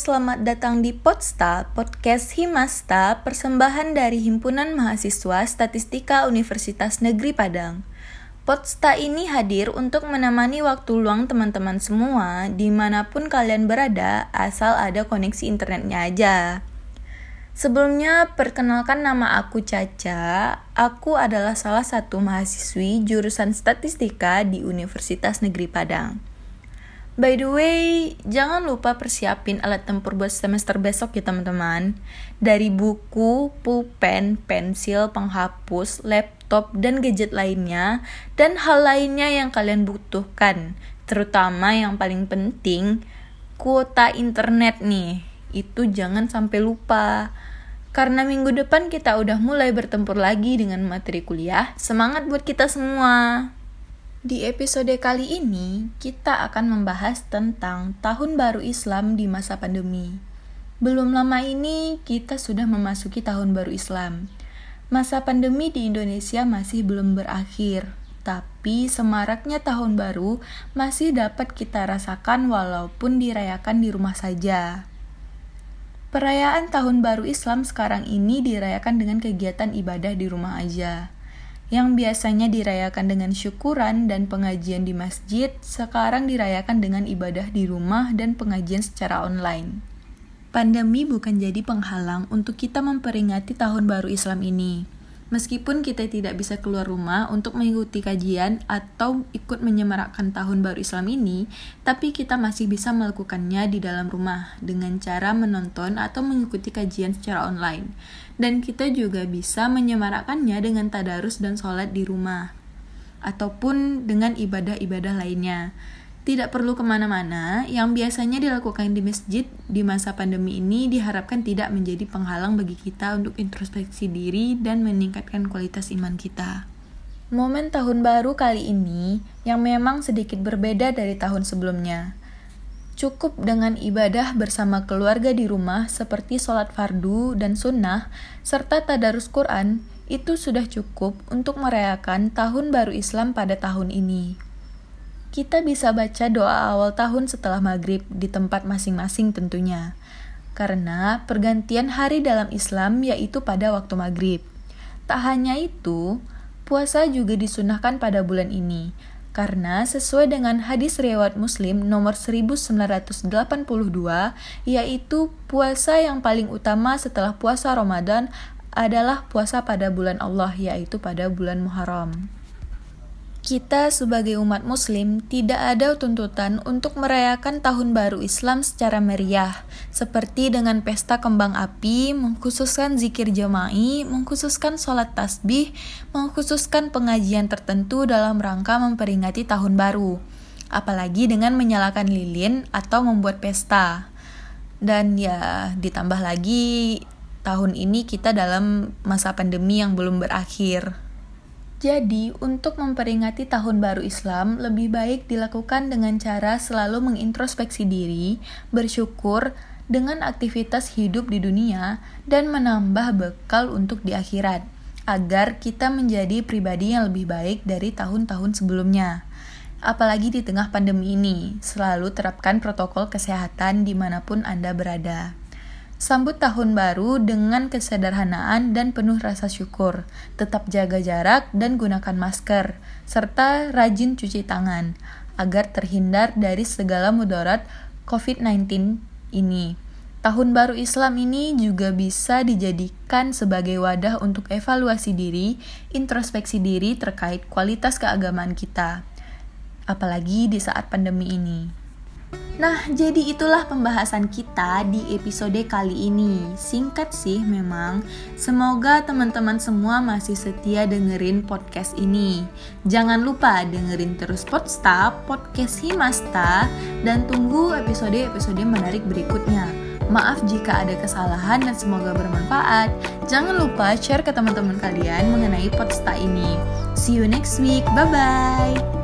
selamat datang di Podsta, podcast Himasta, persembahan dari Himpunan Mahasiswa Statistika Universitas Negeri Padang. Podsta ini hadir untuk menemani waktu luang teman-teman semua, di mana pun kalian berada, asal ada koneksi internetnya aja. Sebelumnya, perkenalkan nama aku Caca. Aku adalah salah satu mahasiswi jurusan statistika di Universitas Negeri Padang. By the way, jangan lupa persiapin alat tempur buat semester besok ya teman-teman. Dari buku, pulpen, pensil, penghapus, laptop, dan gadget lainnya, dan hal lainnya yang kalian butuhkan. Terutama yang paling penting, kuota internet nih. Itu jangan sampai lupa. Karena minggu depan kita udah mulai bertempur lagi dengan materi kuliah. Semangat buat kita semua! Di episode kali ini, kita akan membahas tentang Tahun Baru Islam di masa pandemi. Belum lama ini, kita sudah memasuki Tahun Baru Islam. Masa pandemi di Indonesia masih belum berakhir, tapi semaraknya Tahun Baru masih dapat kita rasakan walaupun dirayakan di rumah saja. Perayaan Tahun Baru Islam sekarang ini dirayakan dengan kegiatan ibadah di rumah aja yang biasanya dirayakan dengan syukuran dan pengajian di masjid, sekarang dirayakan dengan ibadah di rumah dan pengajian secara online. Pandemi bukan jadi penghalang untuk kita memperingati Tahun Baru Islam ini. Meskipun kita tidak bisa keluar rumah untuk mengikuti kajian atau ikut menyemarakkan Tahun Baru Islam ini, tapi kita masih bisa melakukannya di dalam rumah dengan cara menonton atau mengikuti kajian secara online. Dan kita juga bisa menyemarakkannya dengan tadarus dan sholat di rumah, ataupun dengan ibadah-ibadah lainnya tidak perlu ke mana-mana, yang biasanya dilakukan di masjid di masa pandemi ini diharapkan tidak menjadi penghalang bagi kita untuk introspeksi diri dan meningkatkan kualitas iman kita. Momen tahun baru kali ini yang memang sedikit berbeda dari tahun sebelumnya. Cukup dengan ibadah bersama keluarga di rumah seperti sholat fardu dan sunnah, serta tadarus Quran, itu sudah cukup untuk merayakan tahun baru Islam pada tahun ini kita bisa baca doa awal tahun setelah maghrib di tempat masing-masing tentunya. Karena pergantian hari dalam Islam yaitu pada waktu maghrib. Tak hanya itu, puasa juga disunahkan pada bulan ini. Karena sesuai dengan hadis riwayat Muslim nomor 1982, yaitu puasa yang paling utama setelah puasa Ramadan adalah puasa pada bulan Allah, yaitu pada bulan Muharram. Kita sebagai umat muslim tidak ada tuntutan untuk merayakan tahun baru Islam secara meriah, seperti dengan pesta kembang api, mengkhususkan zikir jama'i, mengkhususkan sholat tasbih, mengkhususkan pengajian tertentu dalam rangka memperingati tahun baru, apalagi dengan menyalakan lilin atau membuat pesta. Dan ya, ditambah lagi tahun ini kita dalam masa pandemi yang belum berakhir. Jadi, untuk memperingati Tahun Baru Islam, lebih baik dilakukan dengan cara selalu mengintrospeksi diri, bersyukur dengan aktivitas hidup di dunia, dan menambah bekal untuk di akhirat, agar kita menjadi pribadi yang lebih baik dari tahun-tahun sebelumnya. Apalagi di tengah pandemi ini, selalu terapkan protokol kesehatan di mana pun Anda berada. Sambut tahun baru dengan kesederhanaan dan penuh rasa syukur. Tetap jaga jarak dan gunakan masker, serta rajin cuci tangan agar terhindar dari segala mudarat COVID-19 ini. Tahun baru Islam ini juga bisa dijadikan sebagai wadah untuk evaluasi diri, introspeksi diri terkait kualitas keagamaan kita, apalagi di saat pandemi ini. Nah, jadi itulah pembahasan kita di episode kali ini. Singkat sih memang. Semoga teman-teman semua masih setia dengerin podcast ini. Jangan lupa dengerin terus Podsta, podcast Himasta, dan tunggu episode-episode menarik berikutnya. Maaf jika ada kesalahan dan semoga bermanfaat. Jangan lupa share ke teman-teman kalian mengenai Podsta ini. See you next week. Bye-bye.